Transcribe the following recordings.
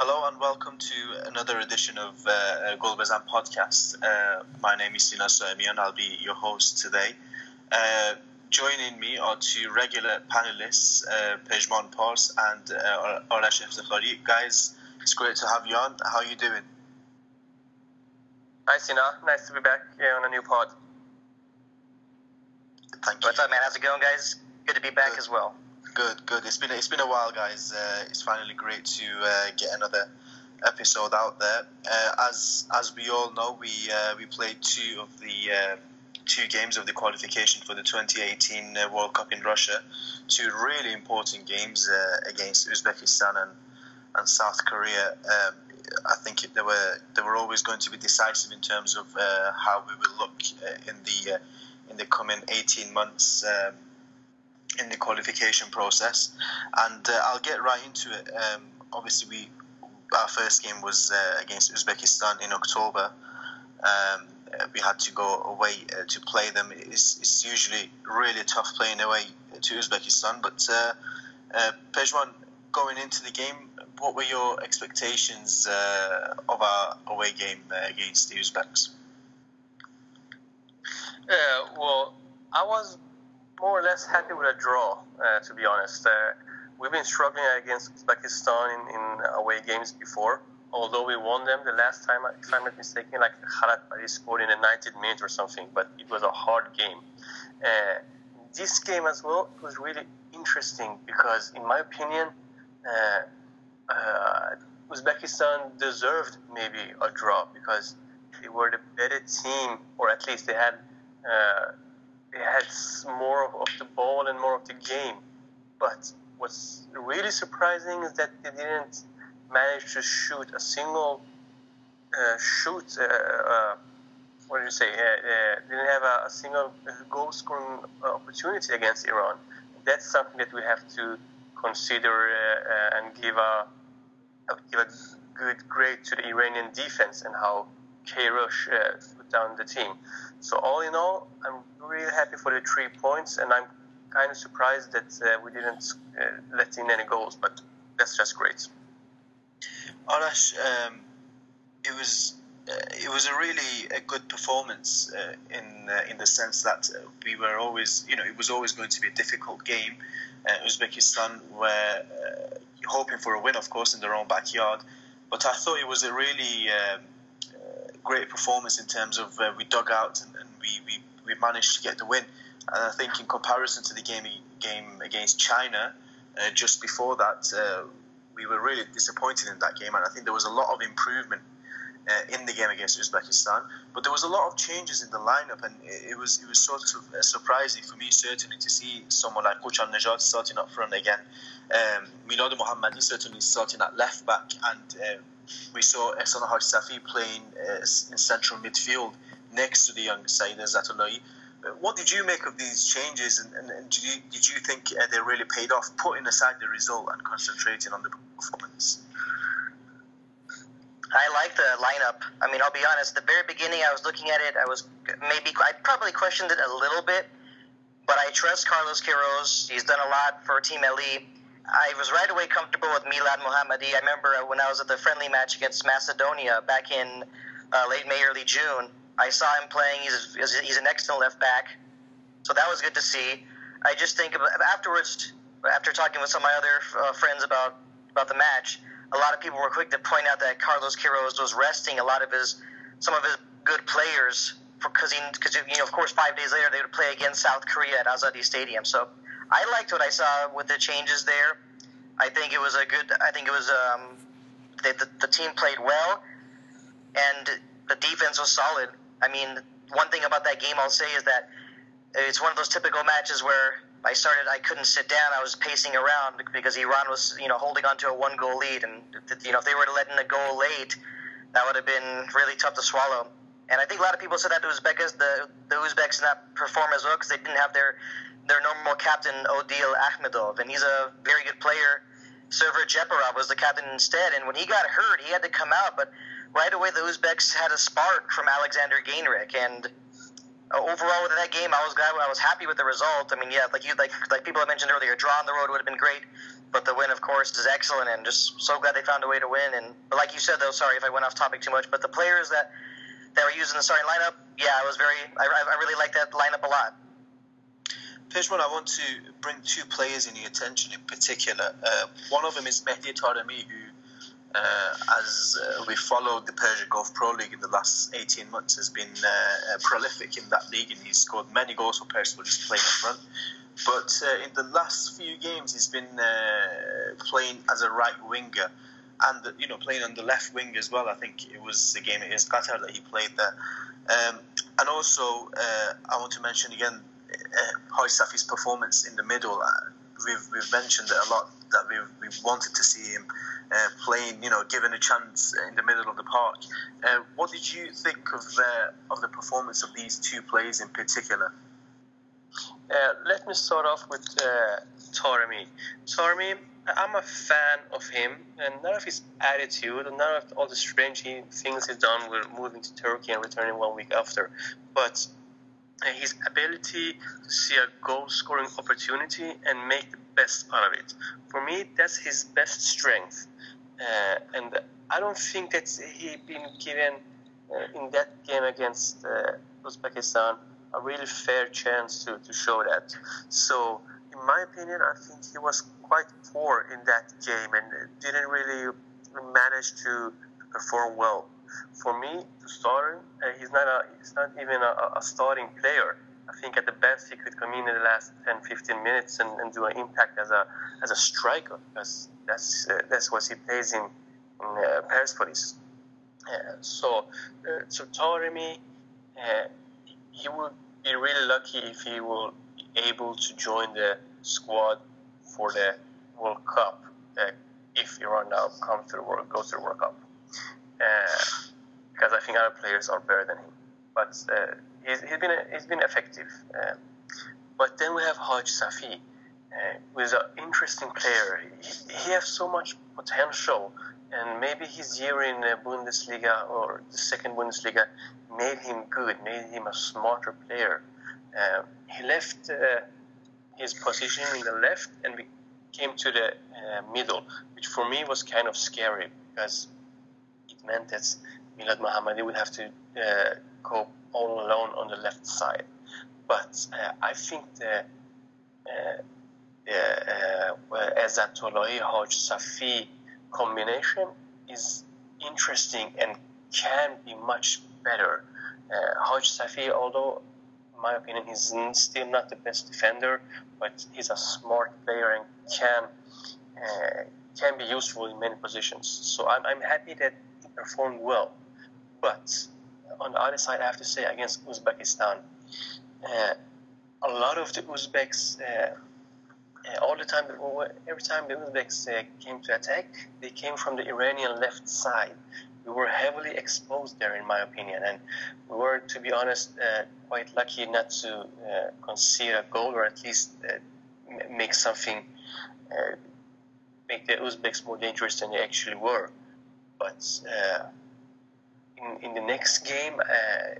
Hello and welcome to another edition of uh, Golbazan podcast. Uh, my name is Sina Soemian. I'll be your host today. Uh, joining me are two regular panelists, uh, Pejman Pars and uh, Arash Eftekhari. Guys, it's great to have you on. How are you doing? Hi, Sina. Nice to be back here on a new pod. Thank you. What's up, man? How's it going, guys? Good to be back Good. as well. Good, good. It's been it's been a while, guys. Uh, it's finally great to uh, get another episode out there. Uh, as as we all know, we uh, we played two of the uh, two games of the qualification for the 2018 uh, World Cup in Russia. Two really important games against Uzbekistan and and South Korea. Um, I think they were they were always going to be decisive in terms of how we will look in the in the coming 18 months. Um, in the qualification process, and uh, I'll get right into it. Um, obviously, we our first game was uh, against Uzbekistan in October. Um, uh, we had to go away uh, to play them. It's, it's usually really tough playing away to Uzbekistan. But uh, uh, Pejman, going into the game, what were your expectations uh, of our away game against the Uzbeks? Well, I was more or less happy with a draw, uh, to be honest. Uh, we've been struggling against Uzbekistan in, in away games before, although we won them the last time, if I'm not mistaken, like Khalatbari scored in the 90th minute or something, but it was a hard game. Uh, this game as well was really interesting because, in my opinion, uh, uh, Uzbekistan deserved maybe a draw because they were the better team, or at least they had uh, they had more of, of the ball and more of the game. But what's really surprising is that they didn't manage to shoot a single uh, shoot. Uh, uh, what did you say? Uh, uh, didn't have a, a single uh, goal scoring opportunity against Iran. That's something that we have to consider uh, uh, and give a, give a good grade to the Iranian defense and how uh, put down the team. So all in all, I'm really happy for the three points, and I'm kind of surprised that uh, we didn't uh, let in any goals. But that's just great. Arash, um, it was uh, it was a really a good performance uh, in uh, in the sense that we were always you know it was always going to be a difficult game. Uh, Uzbekistan were hoping for a win, of course, in their own backyard, but I thought it was a really um, great performance in terms of uh, we dug out and, and we, we, we managed to get the win. And I think in comparison to the game game against China, uh, just before that, uh, we were really disappointed in that game, and I think there was a lot of improvement uh, in the game against Uzbekistan. But there was a lot of changes in the lineup, and it, was it was sort of uh, surprising for me certainly to see someone like Ghoochannejhad starting up front again. Um, Milad Mohammadi certainly starting at left back, and uh, we saw Ehsan Safi playing uh, in central midfield next to the young Saeed Ezzatullahi. Uh, What did you make of these changes, and, and, and did, you, did you think uh, they really paid off, putting aside the result and concentrating on the performance? I like the lineup. I mean, I'll be honest. The very beginning, I was looking at it. I was maybe I probably questioned it a little bit, but I trust Carlos Queiroz. He's done a lot for Team Melli. I was right away comfortable with Milad Mohammadi. I remember when I was at the friendly match against Macedonia back in uh, late May, early June. I saw him playing. He's he's an excellent left back, so that was good to see. I just think afterwards, after talking with some of my other uh, friends about about the match, a lot of people were quick to point out that Carlos Queiroz was resting a lot of his some of his good players because he because you know of course five days later they would play against South Korea at Azadi Stadium. So I liked what I saw with the changes there. I think it was a good. I think it was um, the, the, the team played well, and the defense was solid. I mean, one thing about that game I'll say is that it's one of those typical matches where I started, I couldn't sit down. I was pacing around because Iran was, you know, holding on to a one goal lead, and you know, if they were to let in a goal late, that would have been really tough to swallow. And I think a lot of people said that the Uzbeks, the the Uzbeks, did not perform as well because they didn't have their their normal captain Odil Ahmedov, and he's a very good player. Server Djeparov was the captain instead, and when he got hurt, he had to come out. But right away, the Uzbeks had a spark from Alexander Geynrikh, and uh, overall with that game, I was glad. I was happy with the result. I mean, yeah, like you, like like people I mentioned earlier, draw on the road would have been great, but the win, of course, is excellent, and just so glad they found a way to win. And but like you said, though, sorry if I went off topic too much, but the players that that were used in the starting lineup, yeah, I was very, I, I really liked that lineup a lot. Pejman, I want to bring two players in your attention in particular. Uh, one of them is Mehdi Taremi, who uh, as uh, we followed the Persia Gulf Pro League in the last 18 months, has been uh, uh, prolific in that league and he's scored many goals for Persepolis playing up front. But uh, in the last few games, he's been uh, playing as a right winger and you know playing on the left wing as well. I think it was the game against Qatar that he played there. Um, and also, I want to mention again uh, Safi's performance in the middle. we've, we've mentioned it a lot that we we wanted to see him uh, playing, you know, given a chance in the middle of the park. Uh, what did you think of the of the performance of these two players in particular? Uh, let me start off with uh, Taremi. Taremi, I'm a fan of him, and none of his attitude, and none of all the strange things he's done with moving to Turkey and returning one week after. But his ability to see a goal scoring opportunity and make the best out of it. For me, that's his best strength. Uh, and I don't think that he been given uh, in that game against uh, Uzbekistan a really fair chance to, to show that. So, in my opinion, I think he was quite poor in that game and didn't really manage to perform well for me to start, uh, he's not a he's not even a, a, starting player. I think at the best he could come in in the last 10, 15 minutes and, and do an impact as a as a striker because that's uh, that's what he plays in in uh, Persepolis. Uh, so uh, so Taremi, uh, he would be really lucky if he will be able to join the squad for the World Cup if Iran now come to the World goes to the World Cup. Uh, because I think other players are better than him. But uh, he's, he's been he's been effective. Uh, but then we have Hajsafi, uh, who is an interesting player. He, he has so much potential, and maybe his year in the Bundesliga or the second Bundesliga made him good, made him a smarter player. Uh, he left uh, his position in the left and came to the uh, middle, which for me was kind of scary because meant that Milad Mohammadi would have to uh, go all alone on the left side. But uh, I think the uh, uh, Ezzatullahi Haj Safi combination is interesting and can be much better. Uh, Haj Safi, although in my opinion he's still not the best defender, but he's a smart player and can uh, can be useful in many positions. So I'm, I'm happy that performed well. But on the other side, I have to say against Uzbekistan, uh, a lot of the Uzbeks, uh, uh, all the time, every time the Uzbeks uh, came to attack, they came from the Iranian left side. We were heavily exposed there, in my opinion, and we were, to be honest, uh, quite lucky not to uh, concede a goal or at least make something, make the Uzbeks more dangerous than they actually were. But in, in the next game, uh,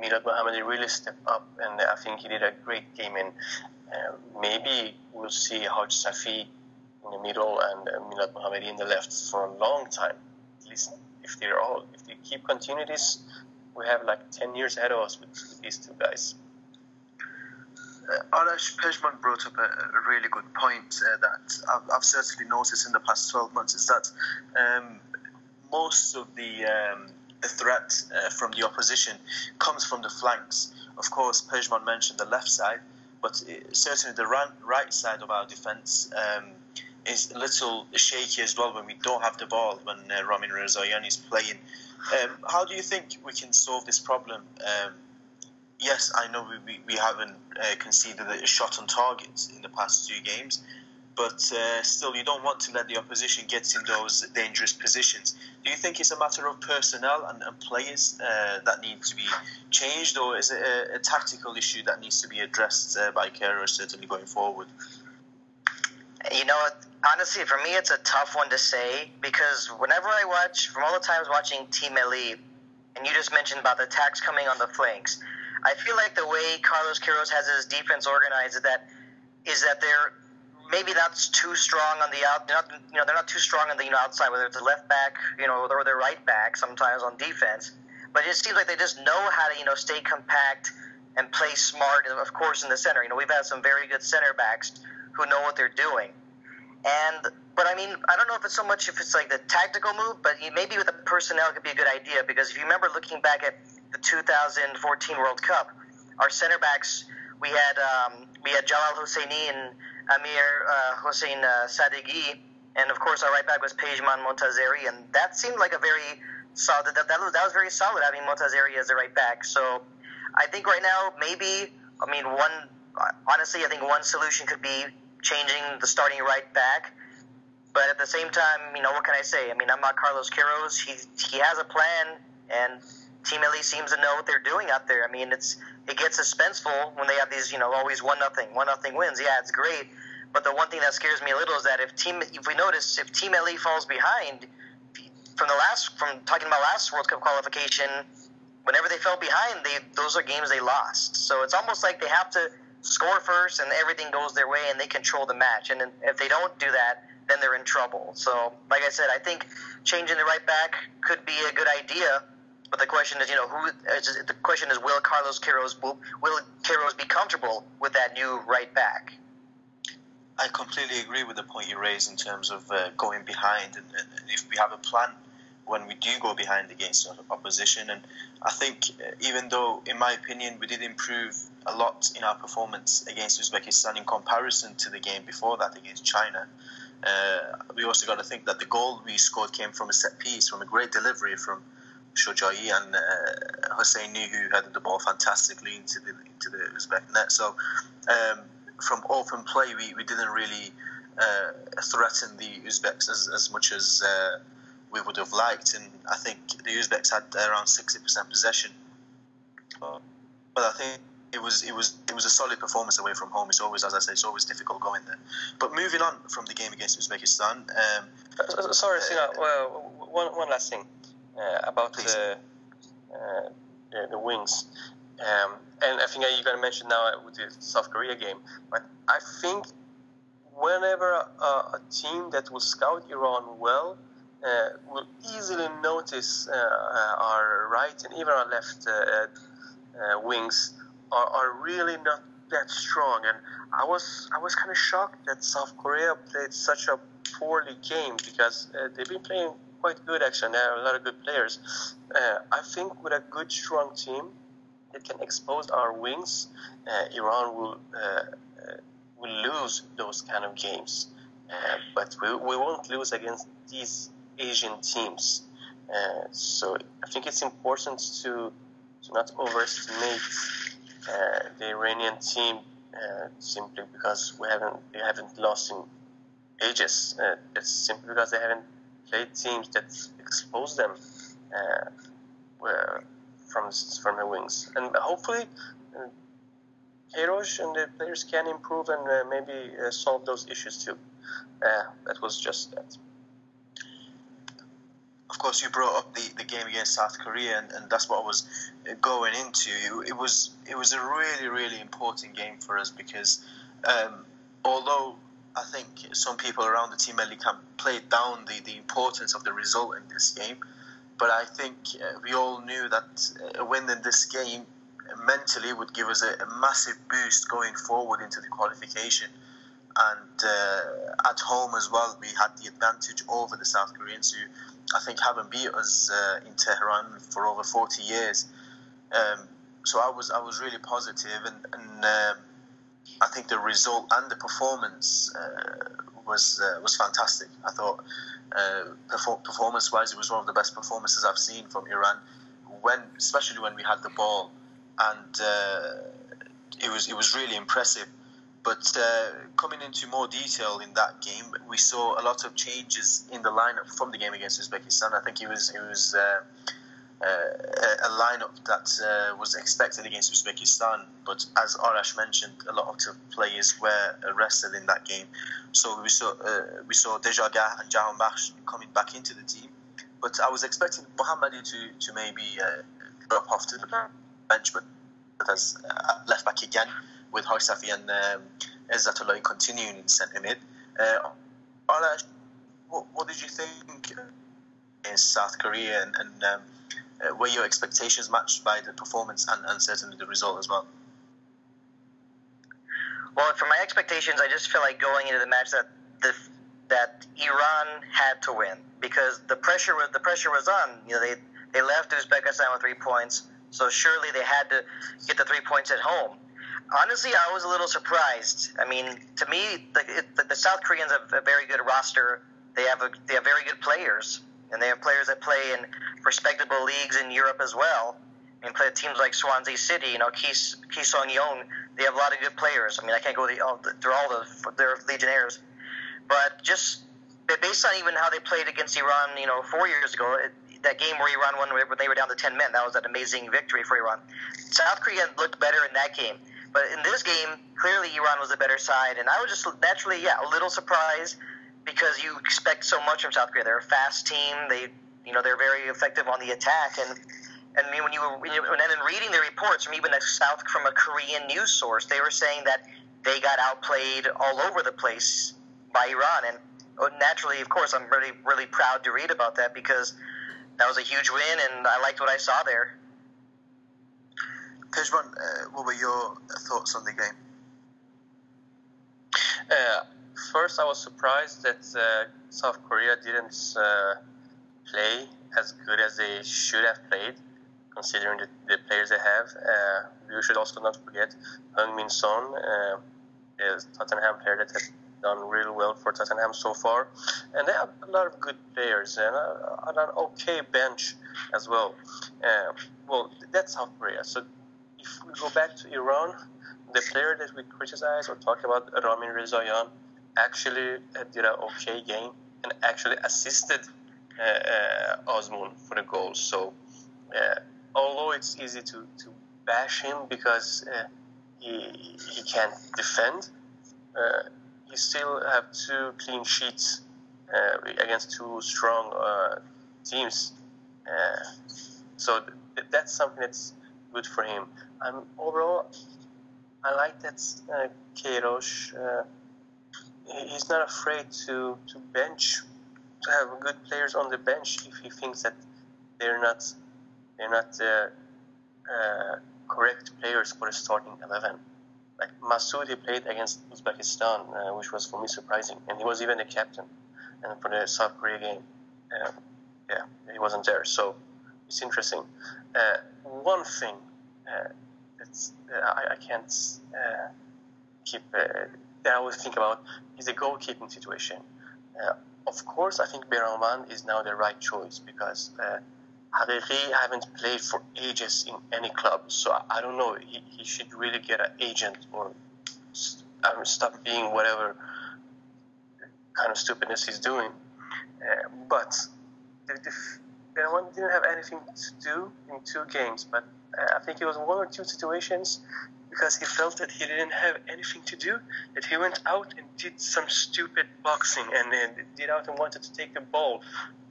Milad Mohammadi really stepped up, and I think he did a great game. And uh, maybe we'll see Hajsafi in the middle and uh, Milad Mohammadi in the left for a long time. At least if they're all, if they keep continuing this, we have like 10 years ahead of us with these two guys. Uh, Arash Pejman brought up a, a, really good point uh, that I've, I've, certainly noticed in the past 12 months is that um, most of the um, the threat uh, from the opposition comes from the flanks. Of course, Pejman mentioned the left side, but it, certainly the right side of our defence um, is a little shaky as well when we don't have the ball when uh, Ramin Rezaeian is playing. Um, how do you think we can solve this problem? Yes, I know we, we, we haven't uh, conceded a shot on target in the past two games, but uh, still, you don't want to let the opposition get in those dangerous positions. Do you think it's a matter of personnel and, and players uh, that need to be changed, or is it a, a tactical issue that needs to be addressed uh, by Queiroz certainly going forward? You know, honestly, for me, it's a tough one to say because whenever I watch, from all the times watching Team Melli, and you just mentioned about the attacks coming on the flanks, I feel like the way Carlos Queiroz has his defense organized is that is that they're maybe that's too strong on the out. Not, you know, they're not too strong on the you know, outside, whether it's the left back, you know, or their right back. Sometimes on defense, but it seems like they just know how to you know stay compact and play smart. And of course, in the center, you know, we've had some very good center backs who know what they're doing. And but I mean, I don't know if it's so much if it's like the tactical move, but maybe with the personnel it could be a good idea because if you remember looking back at the 2014 World Cup, our center backs we had um, we had Jalal Hosseini and Amir uh, Hossein uh, Sadeghi, and of course our right back was Pejman Montazeri, and that seemed like a very solid. That, that, was, that was very solid having Montazeri as the right back. So I think right now maybe I mean one honestly I think one solution could be changing the starting right back. But at the same time, you know, what can I say? I mean, I'm not Carlos Queiroz. He he has a plan, and Team Melli seems to know what they're doing out there. I mean, it's it gets suspenseful when they have these, you know, always one nothing, one nothing wins. Yeah, it's great. But the one thing that scares me a little is that if team, if we notice, if Team Melli falls behind from the last, from talking about last World Cup qualification, whenever they fell behind, they those are games they lost. So it's almost like they have to score first, and everything goes their way, and they control the match. And if they don't do that, then they're in trouble. So, like I said, I think changing the right back could be a good idea. But the question is, you know, who? The question is, will Carlos Queiroz will, will Queiroz be comfortable with that new right back? I completely agree with the point you raised in terms of uh, going behind, and, and, if we have a plan when we do go behind against opposition. And I think, uh, even though, in my opinion, we did improve a lot in our performance against Uzbekistan in comparison to the game before that against China. Uh, we also got to think that the goal we scored came from a set piece, from a great delivery from Shojai and uh, Hosseini, who headed the ball fantastically into the into the Uzbek net. So, um, from open play, we, we didn't really uh, threaten the Uzbeks as, as much as uh, we would have liked. And I think the Uzbeks had around 60% possession. But I think it was it was it was a solid performance away from home. It's always, as I say, it's always difficult going there. But moving on from the game against Uzbekistan. Um, uh, Sorry, Sina. Well, one one last thing uh, about the, uh, the, the wings. Um, and I think you're going to mention now with the South Korea game, but I think whenever a, a team that will scout Iran well uh, will easily notice uh, uh, our right and even our left wings are, are really not that strong. And I was I was kind of shocked that South Korea played such a poorly game because uh, they've been playing quite good actually. There are a lot of good players. Uh, I think with a good strong team that can expose our wings, uh, Iran will will lose those kind of games. but we, we won't lose against these Asian teams. Uh, so I think it's important to to not overestimate uh, the Iranian team uh, simply because we haven't they haven't lost in ages. Uh, it's simply because they haven't played teams that expose them uh, from from the wings, and hopefully. Uh, Queiroz and the players can improve and uh, maybe solve those issues too. that was just that of course, you brought up the, the game against South Korea, and, and that's what I was going into. It, it, was it was a really really important game for us because um, although I think some people around the team really can play down the, the importance of the result in this game, but I think uh, we all knew that a win in this game mentally would give us a, a massive boost going forward into the qualification and uh, at home as well, we had the advantage over the South Koreans, who I think haven't beat us uh, in Tehran for over 40 years. Um, so I was I was really positive, and, and um, I think the result and the performance uh, was uh, was fantastic. I thought uh, performance wise, it was one of the best performances I've seen from Iran. When especially when we had the ball, and uh, it was it was really impressive. But uh, coming into more detail in that game, we saw a lot of changes in the lineup from the game against Uzbekistan. I think it was it was uh, uh, a lineup that uh, was expected against Uzbekistan, but as Arash mentioned, a lot of the players were arrested in that game. So we saw uh, we saw Dejagah and Jahanbakhsh coming back into the team. But I was expecting Mohammadi to to maybe uh, drop off to the bench, but as uh, left back again with Hajsafi and um, continuing in centre mid. Uh, what, what, did you think in South Korea and, and um, uh, were your expectations matched by the performance and, and certainly the result as well? Well, for my expectations, I just feel like going into the match that the, that Iran had to win because the pressure was the pressure was on. You know, they they left Uzbekistan with three points, so surely they had to get the three points at home. Honestly, I was a little surprised. I mean, to me, the, the South Koreans have a very good roster. They have a, they have very good players, and they have players that play in respectable leagues in Europe as well. I mean, play teams like Swansea City, you know, Kis Song Yeon. They have a lot of good players. I mean, I can't go through all the their legionnaires, but just based on even how they played against Iran, you know, four years ago, it, that game where Iran won, when they were down to ten men, that was an amazing victory for Iran. South Korea looked better in that game, but in this game, clearly Iran was the better side, and I was just naturally, yeah, a little surprised because you expect so much from South Korea. They're a fast team. They, you know, they're very effective on the attack, and and when you were when you, and then reading the reports from even a South from a Korean news source, they were saying that they got outplayed all over the place by Iran, and oh, naturally, of course, I'm really really proud to read about that because that was a huge win, and I liked what I saw there. Pejman, uh, what were your thoughts on the game? Uh, first, I was surprised that uh, South Korea didn't uh, play as good as they should have played, considering the, the players they have. Uh, we should also not forget Heung-min Son, uh, the Tottenham player that has done really well for Tottenham so far, and they have a lot of good players and, an okay bench as well. Uh, well, that's South Korea. So if we go back to Iran, the player that we criticize or talk about, Ramin Rezaeian, actually uh, did an okay game and actually assisted uh, uh, Azmoun for the goal. So although it's easy to, to bash him because he, he can't defend, you still have two clean sheets against two strong teams. So th- that's something that's good for him. Um, overall, I like that uh, Queiroz. Uh, he's not afraid to, to bench, to have good players on the bench if he thinks that they're not they're not uh, uh, correct players for the starting eleven like Masoudi played against Uzbekistan, uh, which was for me surprising, and he was even the captain. And for the South Korea game, uh, yeah, he wasn't there. So it's interesting. Uh, one thing uh, uh, I, I, can't uh, keep that I always think about is the goalkeeping situation. of course, I think Beiranvand is now the right choice because Haqiqi haven't played for ages in any club, so I don't know. He, he should really get an agent or um, stop being whatever kind of stupidness he's doing. Uh, but the, the, didn't have anything to do in two games, but uh, I think it was one or two situations because he felt that he didn't have anything to do, that he went out and did some stupid boxing and, and did out and wanted to take the ball,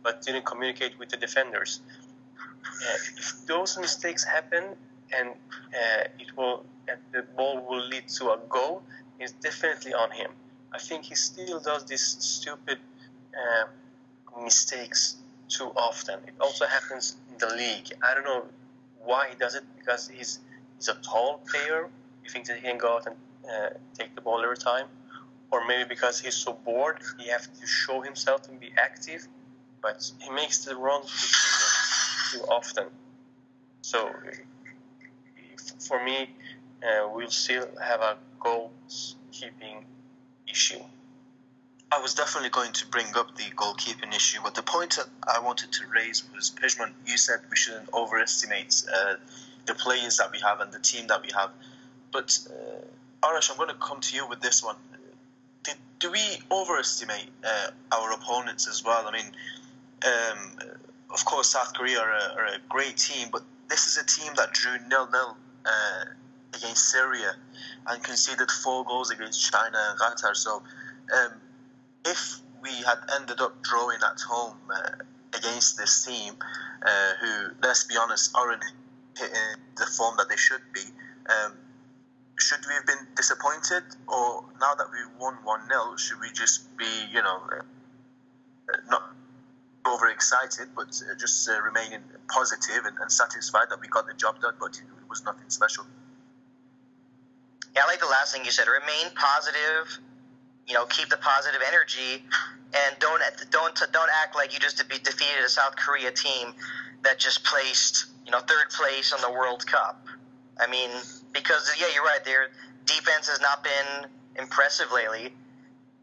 but didn't communicate with the defenders uh, if those mistakes happen and uh, it will and the ball will lead to a goal, it's definitely on him. I think he still does these stupid uh, mistakes too often. It also happens in the league. I don't know why he does it because he's he's a tall player. He thinks that he can go out and uh, take the ball every time, or maybe because he's so bored, he has to show himself and be active. But he makes the wrong decision too often. So for me, uh, we'll still have a goalkeeping issue. I was definitely going to bring up the goalkeeping issue, but the point that I wanted to raise was, Pejman, you said we shouldn't overestimate uh, the players that we have and the team that we have. But, uh, Arash, I'm going to come to you with this one. Did, do we overestimate uh, our opponents as well? I mean, um, of course, South Korea are a, are a, great team, but this is a team that drew nil nil uh, against Syria and conceded four goals against China and Qatar. So, um, if we had ended up drawing at home uh, against this team, uh, who, let's be honest, aren't hitting the form that they should be, Um, should we have been disappointed, or now that we've won one 0 should we just be, you know, uh, not overexcited, but uh, just uh, remaining positive and, and, satisfied that we got the job done, but it was nothing special. Yeah, I like the last thing you said. Remain positive. You know, keep the positive energy, and don't don't don't act like you just defeated a South Korea team that just placed you know third place on the World Cup. I mean, because yeah, you're right. Their defense has not been impressive lately.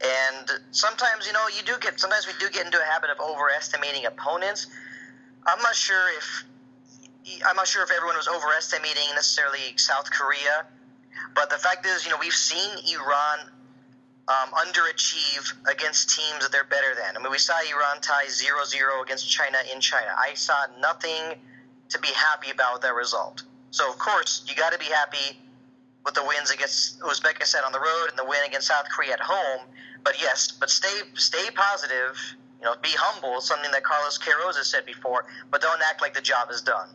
And sometimes, you know, you do get. Sometimes we do get into a habit of overestimating opponents. I'm not sure if I'm not sure if everyone was overestimating necessarily South Korea, but the fact is, you know, we've seen Iran um, underachieve against teams that they're better than. I mean, we saw Iran tie 0-0 against China in China. I saw nothing to be happy about that result. So of course, you got to be happy with the wins against Uzbekistan on the road and the win against South Korea at home. But yes, but stay stay positive. You know, be humble. Something that Carlos Queiroz has said before. But don't act like the job is done.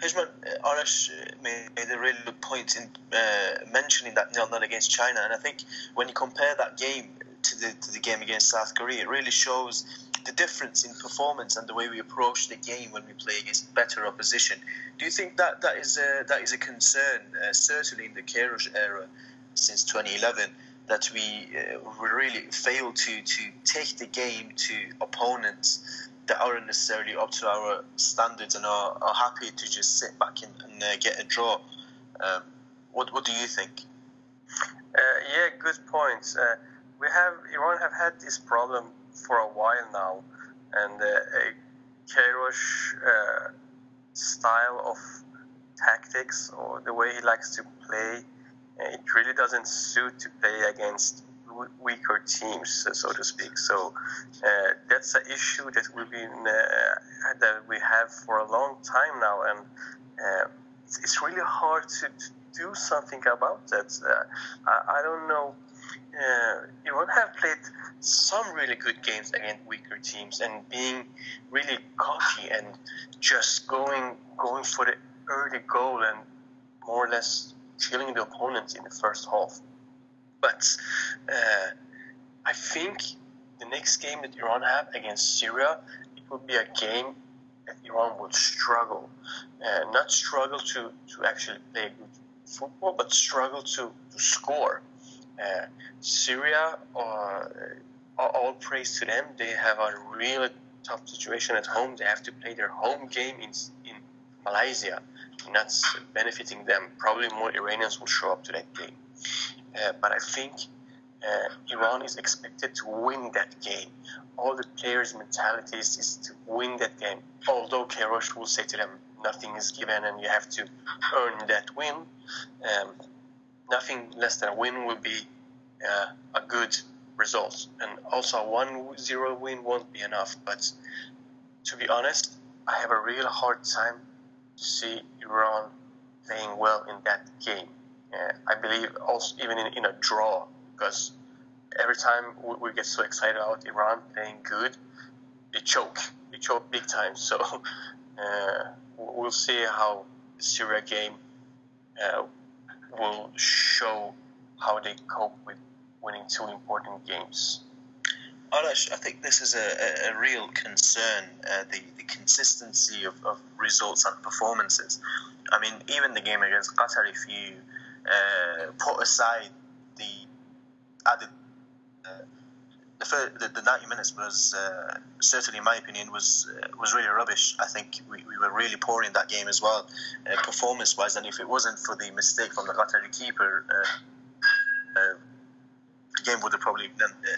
Pejman, uh, Arash uh, made a really good point in uh, mentioning that nil nil against China, and I think when you compare that game to the to the game against South Korea, it really shows the difference in performance and the way we approach the game when we play against better opposition. Do you think that that is a, that is a concern, uh, certainly in the Queiroz era since 2011? that we uh, really fail to, to take the game to opponents that aren't necessarily up to our standards and are, are happy to just sit back and, and uh, get a draw. Um, what, what do you think? Uh, yeah, good points. Uh, we have Iran have had this problem for a while now, and uh, Queiroz uh, style of tactics or the way he likes to play it really doesn't suit to play against weaker teams, so to speak. So uh, that's an issue that we've been uh, that we have for a long time now, and uh, it's, it's, really hard to, to, do something about that. Uh, I, I, don't know. Uh, Iran have played some really good games against weaker teams and being really cocky and just going going for the early goal and more or less killing the opponents in the first half. But uh, I think the next game that Iran have against Syria, it would be a game that Iran would struggle. Uh, not struggle to, to actually play good football, but struggle to, to score. Uh, Syria, uh, all praise to them. They have a really tough situation at home. They have to play their home game in, in Malaysia and that's benefiting them. Probably more Iranians will show up to that game. Uh, but I think uh, Iran is expected to win that game. All the players' mentalities is to win that game. Although Queiroz will say to them, nothing is given and you have to earn that win. Um, nothing less than a win will be uh, a good result. And also a 1-0 win won't be enough. But to be honest, I have a real hard time to see Iran playing well in that game. Uh, I believe also even in, in a draw because every time we, we, get so excited about Iran playing good, they choke. They choke big time. So uh, we'll see how the Syria game uh, will show how they cope with winning two important games. I think this is a, a, real concern uh, the, the consistency of, of, results and performances. I mean, even the game against Qatar, if you uh, put aside the added. Uh, the, first, the, the, 90 minutes was uh, certainly, in my opinion, was uh, was really rubbish. I think we, we were really poor in that game as well, uh, performance wise. And if it wasn't for the mistake from the Qatari keeper, the game would have probably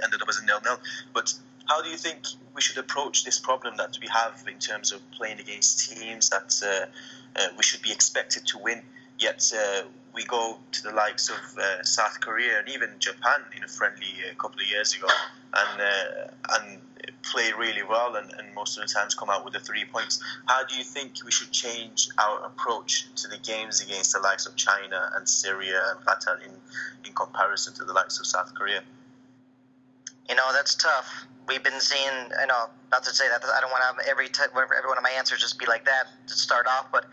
ended up as a nil-nil. But how do you think we should approach this problem that we have in terms of playing against teams that uh, uh, we should be expected to win, yet uh, we go to the likes of uh, South Korea and even Japan in a friendly a uh, couple of years ago, and uh, and play really well and, and most of the times come out with the three points. How do you think we should change our approach to the games against the likes of China and Syria and Qatar in in comparison to the likes of South Korea? You know, that's tough. We've been seeing, you know, not to say that I don't want to have every t- every one of my answers just be like that to start off, but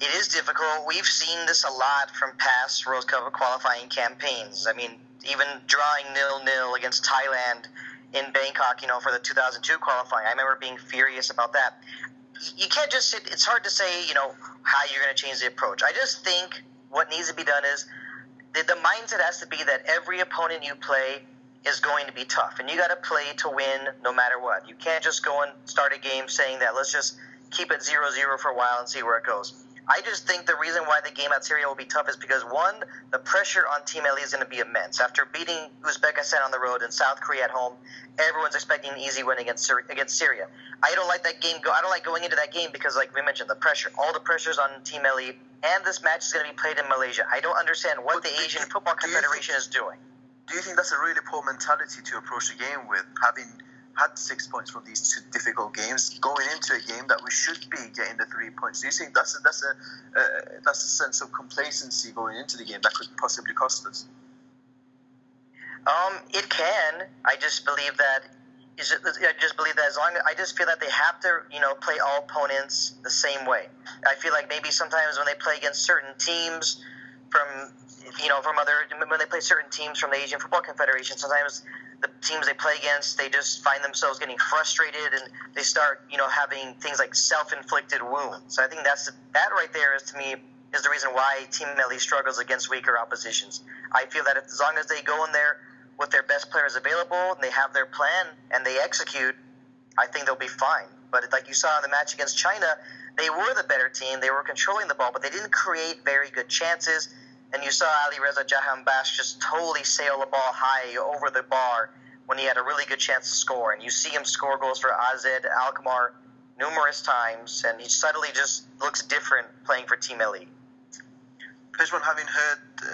it is difficult. We've seen this a lot from past World Cup qualifying campaigns. I mean, even drawing nil nil against Thailand in Bangkok, you know, for the 2002 qualifying. I remember being furious about that. You can't just sit. It's hard to say, you know, how you're going to change the approach. I just think what needs to be done is the, the mindset has to be that every opponent you play is going to be tough, and you got to play to win no matter what. You can't just go and start a game saying that let's just keep it 0-0 for a while and see where it goes. I just think the reason why the game at Syria will be tough is because one, the pressure on Team Melli is going to be immense. After beating Uzbekistan on the road and South Korea at home, everyone's expecting an easy win against Syria, against Syria. I don't like that game. Go, I don't like going into that game because, like we mentioned, the pressure, all the pressures on Team Melli, and this match is going to be played in Malaysia. I don't understand what but the Asian Football Confederation think, is doing. Do you think that's a really poor mentality to approach the game with, having had six points from these two difficult games, going into a game that we should be getting the three points. Do you think that's a, that's a uh, that's a sense of complacency going into the game that could possibly cost us? Um, it can. I just believe that. I just believe that as long as I just feel that they have to, you know, play all opponents the same way. I feel like maybe sometimes when they play against certain teams from, you know, from other when they play certain teams from the Asian Football Confederation, sometimes the teams they play against, they just find themselves getting frustrated and they start, you know, having things like self-inflicted wounds. So I think that's that right there is to me is the reason why Team Melli struggles against weaker oppositions. I feel that if, as long as they go in there with their best players available and they have their plan and they execute, I think they'll be fine. But like you saw in the match against China, they were the better team. They were controlling the ball, but they didn't create very good chances and you saw Ali Reza Jahanbakhsh just totally sail the ball high over the bar when he had a really good chance to score. And you see him score goals for AZ Alkmaar numerous times, and he suddenly just looks different playing for Team Melli. Pejman, having heard uh,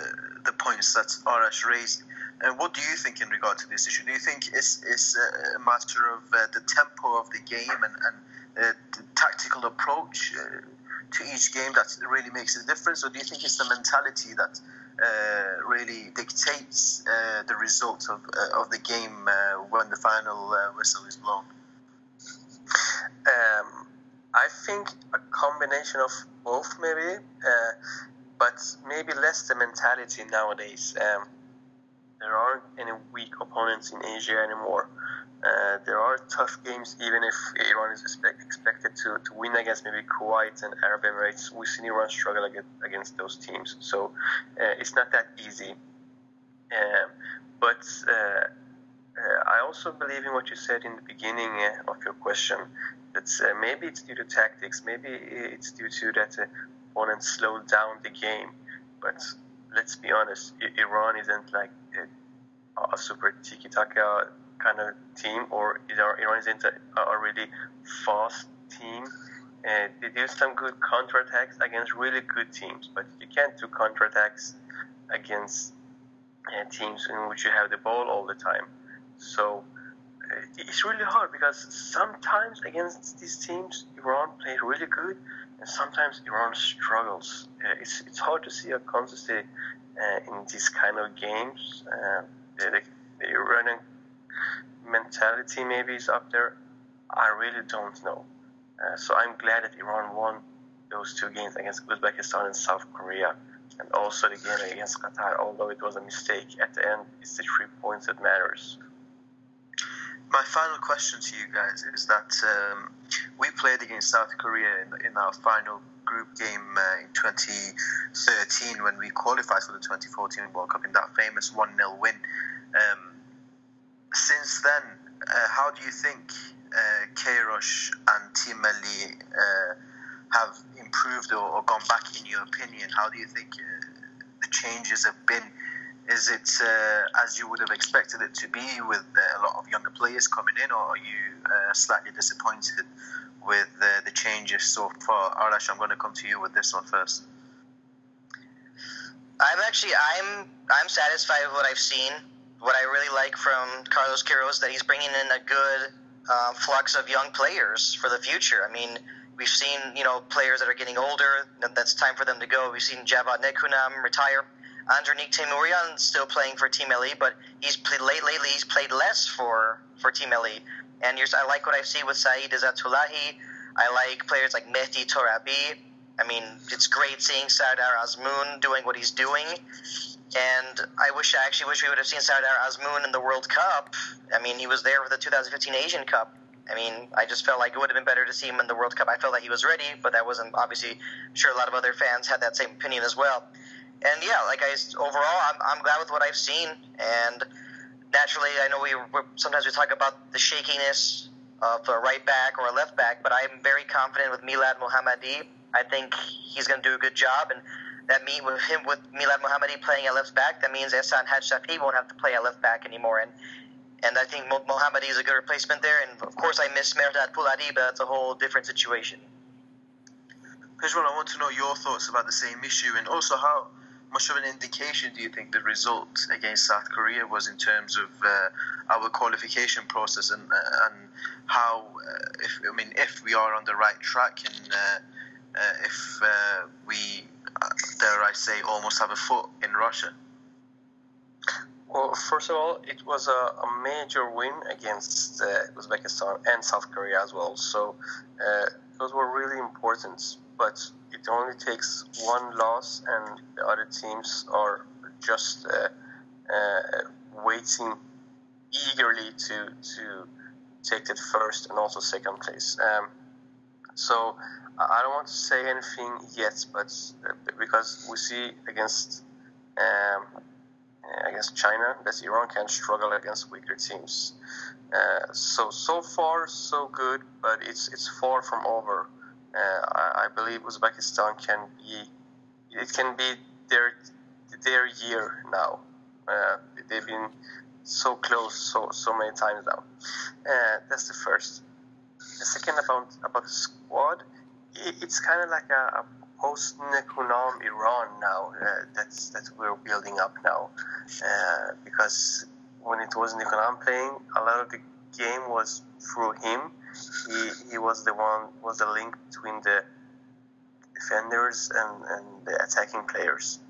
the points that Arash raised, uh, what do you think in regard to this issue? Do you think it's, it's a matter of uh, the tempo of the game and, and uh, the tactical approach? To each game that really makes a difference, or do you think it's the mentality that uh, really dictates uh, the result of, uh, of the game uh, when the final uh, whistle is blown? Um, I think a combination of both, maybe, uh, but maybe less the mentality nowadays. Um, there aren't any weak opponents in Asia anymore. Uh, there are tough games, even if Iran is expect, expected to, to win against maybe Kuwait and Arab Emirates. We've seen Iran struggle against, against those teams, so uh, it's not that easy. Uh, but uh, uh, I also believe in what you said in the beginning of your question that maybe it's due to tactics, maybe it's due to that opponents slowed down the game. But let's be honest, Iran isn't like a, a super tiki taka kind of team, or Iran isn't a, a really fast team. And they do some good counterattacks against really good teams, but you can't do counterattacks against uh, teams in which you have the ball all the time. So uh, it's really hard because sometimes against these teams, Iran plays really good, and sometimes Iran struggles. Uh, it's, it's hard to see a consistency uh, in these kind of games. Uh, the, the Iranian mentality maybe is up there. I really don't know. Uh, so I'm glad that Iran won those two games against Uzbekistan and South Korea, and also the game against Qatar. Although it was a mistake at the end, it's the three points that matters. My final question to you guys is that um, we played against South Korea in, in our final group game uh, in 2013 when we qualified for the 2014 World Cup in that famous 1 0 win. Um, since then, uh, how do you think uh, Queiroz and Team Melli uh, have improved or, or, gone back in your opinion? How do you think uh, the changes have been? Is it uh, as you would have expected it to be with uh, a lot of younger players coming in, or are you uh, slightly disappointed with the changes so far? Arash, I'm going to come to you with this one first. I'm actually I'm I'm satisfied with what I've seen what I really like from Carlos Queiroz is that he's bringing in a good uh, flux of young players for the future. I mean, we've seen you know players that are getting older. That's time for them to go. We've seen Javad Nekounam retire. Andranik Teymourian still playing for Team Melli, but he's played late lately. He's played less for for Team Melli. And I like what I see with Saeed Izzatullahi. I like players like Mehdi Torabi. I mean, it's great seeing Sardar Azmoun doing what he's doing. And I wish, I actually wish we would have seen Sardar Azmoun in the World Cup. I mean, he was there for the 2015 Asian Cup. I mean, I just felt like it would have been better to see him in the World Cup. I felt that he was ready, but that wasn't obviously. I'm sure a lot of other fans had that same opinion as well. And yeah, like I overall, I'm, I'm glad with what I've seen. And naturally, I know we sometimes we talk about the shakiness of a right back or a left back, but I'm very confident with Milad Mohammadi. I think he's going to do a good job, and that mean with him with Milad Mohammadi playing at left back, that means Ehsan Haj won't have to play at left back anymore. And and I think Mohammadi is a good replacement there. And of course, I miss Mehrdad Pouladi, but that's a whole different situation. Pejman, I want to know your thoughts about the same issue, and also how much of an indication do you think the result against South Korea was in terms of uh, our qualification process and uh, and how uh, if I mean if we are on the right track and uh, uh, if uh, we dare I say almost have a foot in Russia. Well, first of all, it was a, a major win against Uzbekistan and South Korea as well. So those were really important. But it only takes one loss, and the other teams are just uh, uh, waiting eagerly to to take the first and also second place. Um, so I don't want to say anything yet, but uh, because we see against um, against China that Iran can struggle against weaker teams. Uh, so so far so good, but it's it's far from over. Uh, I, I, believe Uzbekistan can be it can be their their year now. Uh, they've been so close so so many times now. Uh, that's the first. The second about about the squad, it, it's kind of like a, a post Nekounam Iran now uh, that's that we're building up now, uh, because when it was Nekounam playing, a lot of the game was through him. He, he was the one was the link between the defenders and, and the attacking players.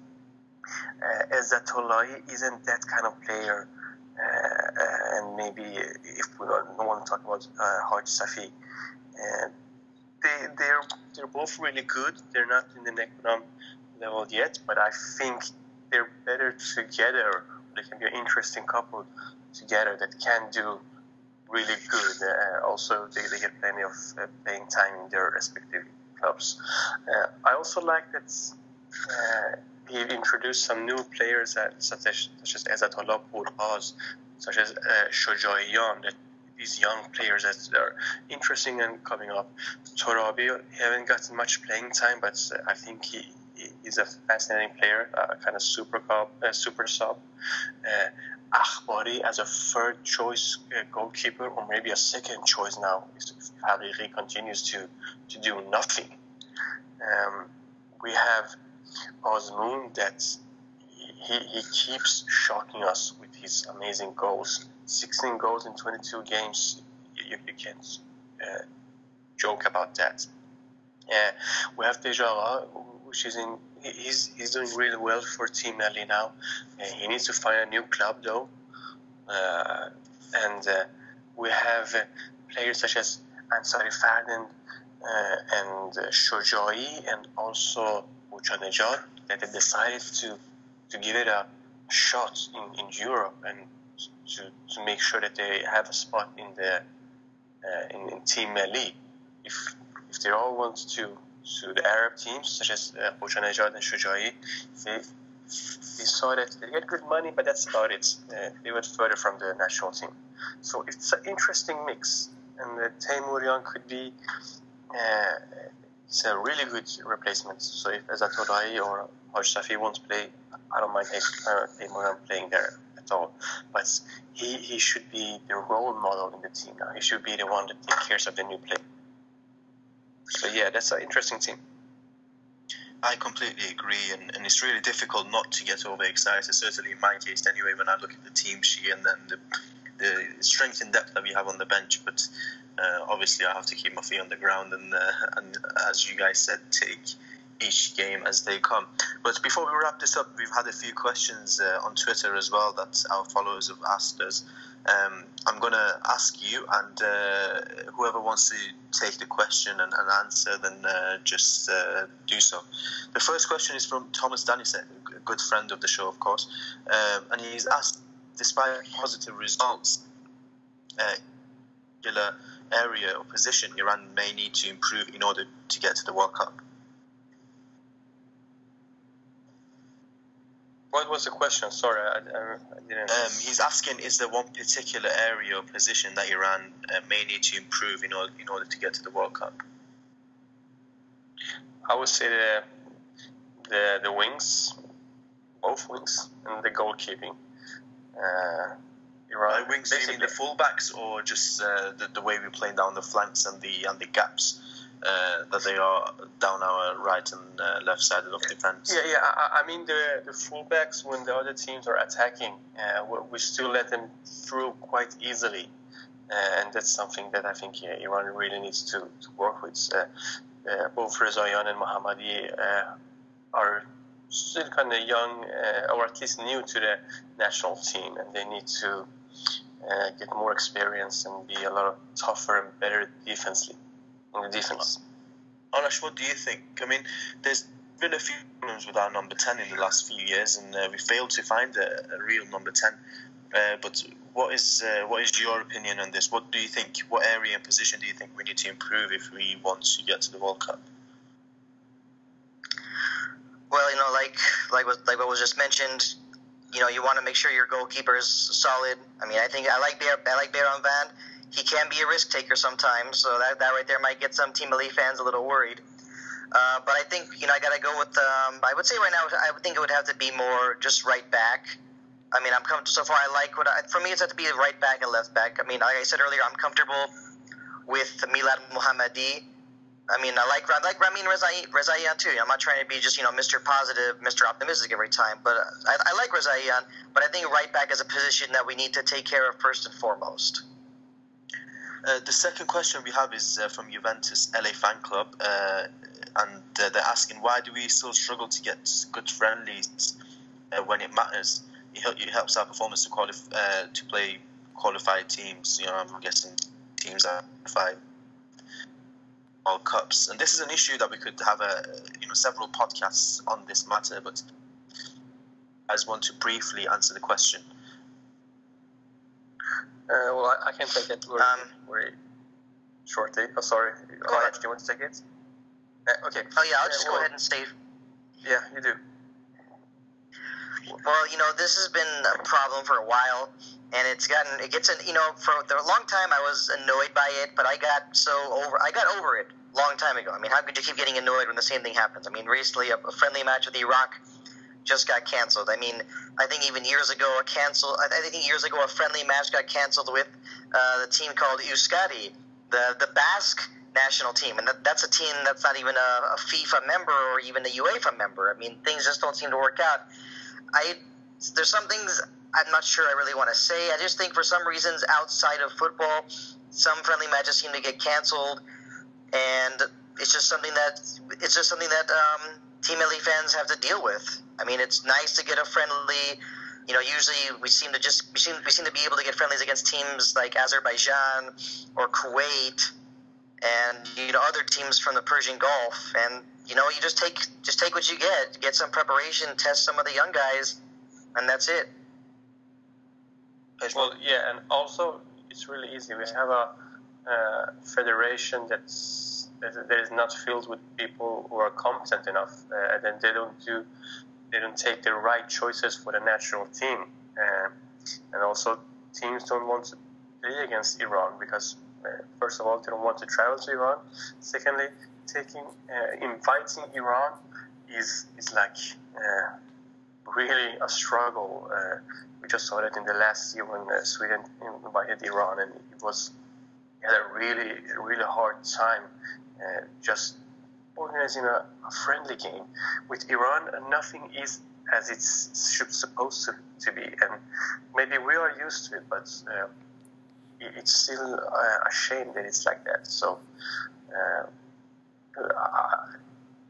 Uh, Ezzatullahi isn't that kind of player, and maybe if we don't want to talk about uh, Safi, uh, they they're they're both really good. They're not in the Nekounam level yet, but I think they're better together. They can be an interesting couple together that can do really good. Uh, also, they, they get plenty of uh, playing time in their respective clubs. Uh, I also like that uh, he introduced some new players such as such as Ezatollah Purhaz, such as uh, Shojaiyan, that these young players that are interesting and coming up. Torabi haven't gotten much playing time, but uh, I think he, he's a fascinating player, uh, kind of super cop, uh, super sub. Uh, Akhbari as a third choice uh, goalkeeper or maybe a second choice now if Hariri continues to, to do nothing. Um, we have Azmoun that he, he keeps shocking us with his amazing goals. 16 goals in 22 games, you, you can't uh, joke about that. Uh, we have Dejagah, which is in he's he's doing really well for Team Melli now. Uh, he needs to find a new club though, uh, and uh, we have players such as Ansari Fardin uh, and uh, Shojaei and also Ghoochannejhad that they decided to to give it a shot in, in Europe and to, to make sure that they have a spot in the in, in Team Melli. If if they all want to to the Arab teams, such as uh, Nejad and Shojaei, they, they saw that they get good money, but that's about it. Uh, they went further from the national team. So it's an interesting mix, and uh, Teimourian could be uh, it's a really good replacement. So if Ezzatullahi or Haj won't play, I don't mind Teimourian uh, playing there at all. But he, he should be the role model in the team now. He should be the one that takes care of the new players. So yeah, that's an interesting team. I completely agree, and, and it's really difficult not to get overexcited. Certainly in my case, anyway, when I look at the team sheet and then the, the strength and depth that we have on the bench. But uh, obviously, I have to keep my feet on the ground, and uh, and as you guys said, take each game as they come. But before we wrap this up, we've had a few questions uh, on Twitter as well that our followers have asked us. Um, I'm going to ask you, and uh, whoever wants to take the question and, and answer, then uh, just uh, do so. The first question is from Thomas Danisek, a good friend of the show, of course, um, and he's asked, despite positive results, uh, area or position Iran may need to improve in order to get to the World Cup. What was the question? Sorry, I, I, didn't. Um, he's asking: Is there one particular area or position that Iran uh, may need to improve in order in order to get to the World Cup? I would say the the, the wings, both wings, and the goalkeeping. Uh, Iran. By wings, do you mean the fullbacks, or just uh, the, the way we're playing down the flanks and the and the gaps? uh, that they are down our right and uh, left side of defense. Yeah, yeah. I, I, mean the the fullbacks when the other teams are attacking, uh, we still let them through quite easily, uh, and that's something that I think yeah, Iran really needs to, to work with. Uh, uh, both Rezaian and Mohammadi are still kind of young, or at least new to the national team, and they need to. get more experience and be a lot tougher and better defensively in the defense. Arash, what do you think? I mean, there's been a few problems with our number 10 in the last few years, and uh, we failed to find a, a real number 10. Uh, but what is uh, what is your opinion on this? What do you think? What area and position do you think we need to improve if we want to get to the World Cup? Well, you know, like like what, like what was just mentioned, you know, you want to make sure your goalkeeper is solid. I mean, I think I like Bear, I like Beiranvand he can be a risk taker sometimes. So that, that right there might get some Team Melli fans a little worried. Uh, but I think you know I got to go with. Um, I would say right now I would think it would have to be more just right back. I mean I'm comfortable so far. I like what I, for me it's have to be right back and left back. I mean like I said earlier I'm comfortable with Milad Mohammadi. I mean I like I like Ramin Rezaian too. I'm not trying to be just you know Mr. Positive, Mr. Optimistic every time, but I, I like Rezaian. But I think right back is a position that we need to take care of first and foremost. Uh, the second question we have is uh, from Juventus LA fan club, uh, and uh, they're asking why do we still struggle to get good friendlies uh, when it matters? It, helps our performance to qualify to play qualified teams. You know, I'm guessing teams that qualify World Cups, and this is an issue that we could have a you know several podcasts on this matter, but I just want to briefly answer the question. Uh, well, I, I, can take it very, um, very shortly. Oh, sorry. Go ahead. Do you want to take it? Uh, okay. Oh, yeah, I'll just well, go ahead and stay. Yeah, you do. Well, you know, this has been a problem for a while, and it's gotten it gets you know for a long time I was annoyed by it, but I got so over I got over it a long time ago. I mean, how could you keep getting annoyed when the same thing happens? I mean, recently a, a friendly match with Iraq just got canceled. I mean, I think even years ago a cancel. I think years ago a friendly match got canceled with uh, the team called Euskadi, the the Basque national team, and that, that's a team that's not even a, a FIFA member or even a UEFA member. I mean, things just don't seem to work out. I there's some things I'm not sure I really want to say. I just think for some reasons outside of football, some friendly matches seem to get canceled, and it's just something that it's just something that um, Team Melli fans have to deal with. I mean, it's nice to get a friendly. You know, usually we seem to just we seem we seem to be able to get friendlies against teams like Azerbaijan or Kuwait, and you know other teams from the Persian Gulf. And you know, you just take just take what you get, get some preparation, test some of the young guys, and that's it. Well, yeah, and also it's really easy. We have a uh, federation that's that is not filled with people who are competent enough, uh, and then they don't do they don't take the right choices for the national team. Uh, and also, teams don't want to play against Iran because, uh, first of all, they don't want to travel to Iran. Secondly, taking uh, inviting Iran is is like uh, really a struggle. Uh, we just saw that in the last year when Sweden invited Iran, and it was had a really really hard time just organizing a, a, friendly game with Iran, nothing is as it's should, supposed to, to be, and maybe we are used to it, but uh, it's still uh, a shame that it's like that. So uh,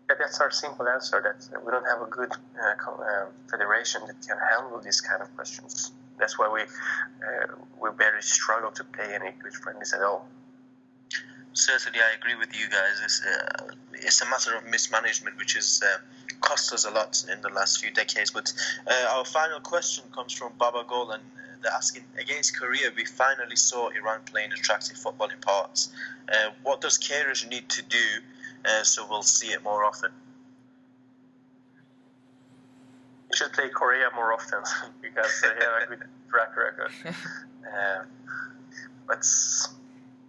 that's our simple answer: that we don't have a good uh, uh, federation that can handle these kind of questions. that's why we uh, we barely struggle to play any good friendlies at all. Certainly, I agree with you guys. It's, uh, it's a matter of mismanagement, which has uh, cost us a lot in the last few decades. But uh, our final question comes from Baba Gol, and uh, they're asking Against Korea, we finally saw Iran playing attractive football in parts. Uh, what does Queiroz need to do so we'll see it more often? You should play Korea more often because they have a good track record. but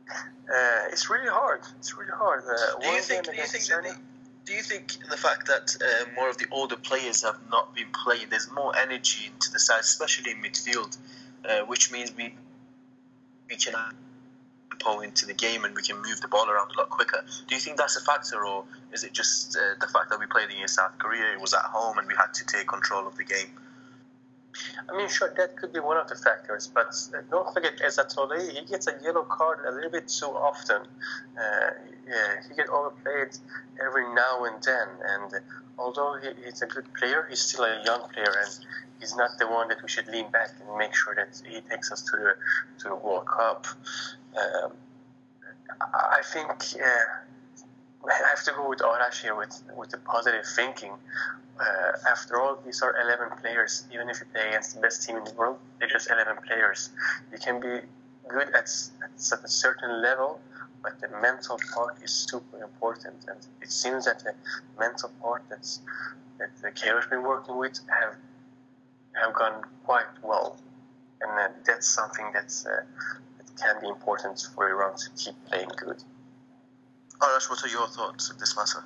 uh, it's really hard. It's really hard. Uh, do you think? Do you think that? do you think the fact that uh, more of the older players have not been playing, there's more energy into the side, especially in midfield, uh, which means we we can pull into the game and we can move the ball around a lot quicker. Do you think that's a factor, or is it just uh, the fact that we played against South Korea, it was at home, and we had to take control of the game? I mean, sure, that could be one of the factors, but uh, don't forget Ezat he gets a yellow card a little bit too often. Uh, yeah, he gets overplayed every now and then, and although he, he's a good player, he's still a young player, and he's not the one that we should lean back and make sure that he takes us to the to the World Cup. Um, I think uh, I have to go with Arash here with with the positive thinking uh, after all, these are 11 players. Even if you play against the best team in the world, they're just 11 players. You can be good at, at a certain level, but the mental part is super important. And it seems that the mental part that's, that the Queiroz been working with have have gone quite well. And uh, that's something that's, uh, that can be important for Iran to keep playing good. Arash, what are your thoughts on this matter?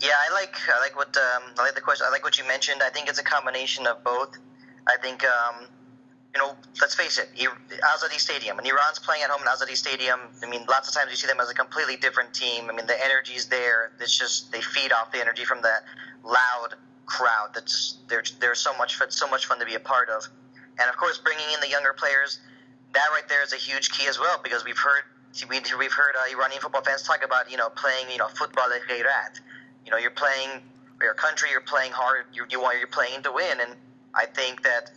Yeah, I like I like what um, I like the question. I like what you mentioned. I think it's a combination of both. I think um, you know, let's face it, Azadi Stadium. When Iran's playing at home in Azadi Stadium, I mean, lots of times you see them as a completely different team. I mean, the energy's there. It's just they feed off the energy from that loud crowd. That's they're they're so much fun, so much fun to be a part of. And of course, bringing in the younger players, that right there is a huge key as well because we've heard we, we've heard uh, Iranian football fans talk about you know playing you know football at you know, you're playing your country, you're playing hard, you, you want, you're playing to win, and I think that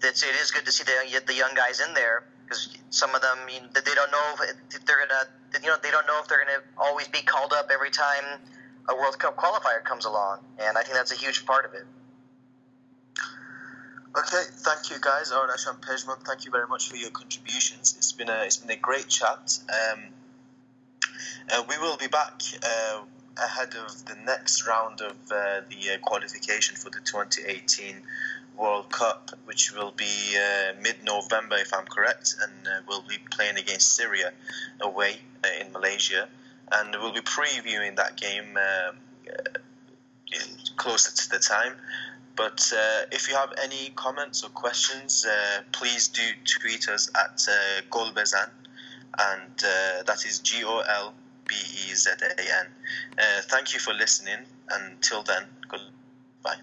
that's it is good to see the the young guys in there because some of them you know, they don't know if they're gonna you know they don't know if they're gonna always be called up every time a World Cup qualifier comes along, and I think that's a huge part of it. Okay, thank you guys. Arash and Pejman, thank you very much for your contributions. It's been a it's been a great chat. Um, uh, we will be back. Uh, ahead of the next round of uh, the uh, qualification for the 2018 World Cup, which will be uh, mid-November, if I'm correct, and uh, we'll be playing against Syria away in Malaysia, and we'll be previewing that game closer to the time. But if you have any comments or questions, please do tweet us at uh, Golbezan, and that is G O L B E Z A N. Uh, thank you for listening. Until then, goodbye.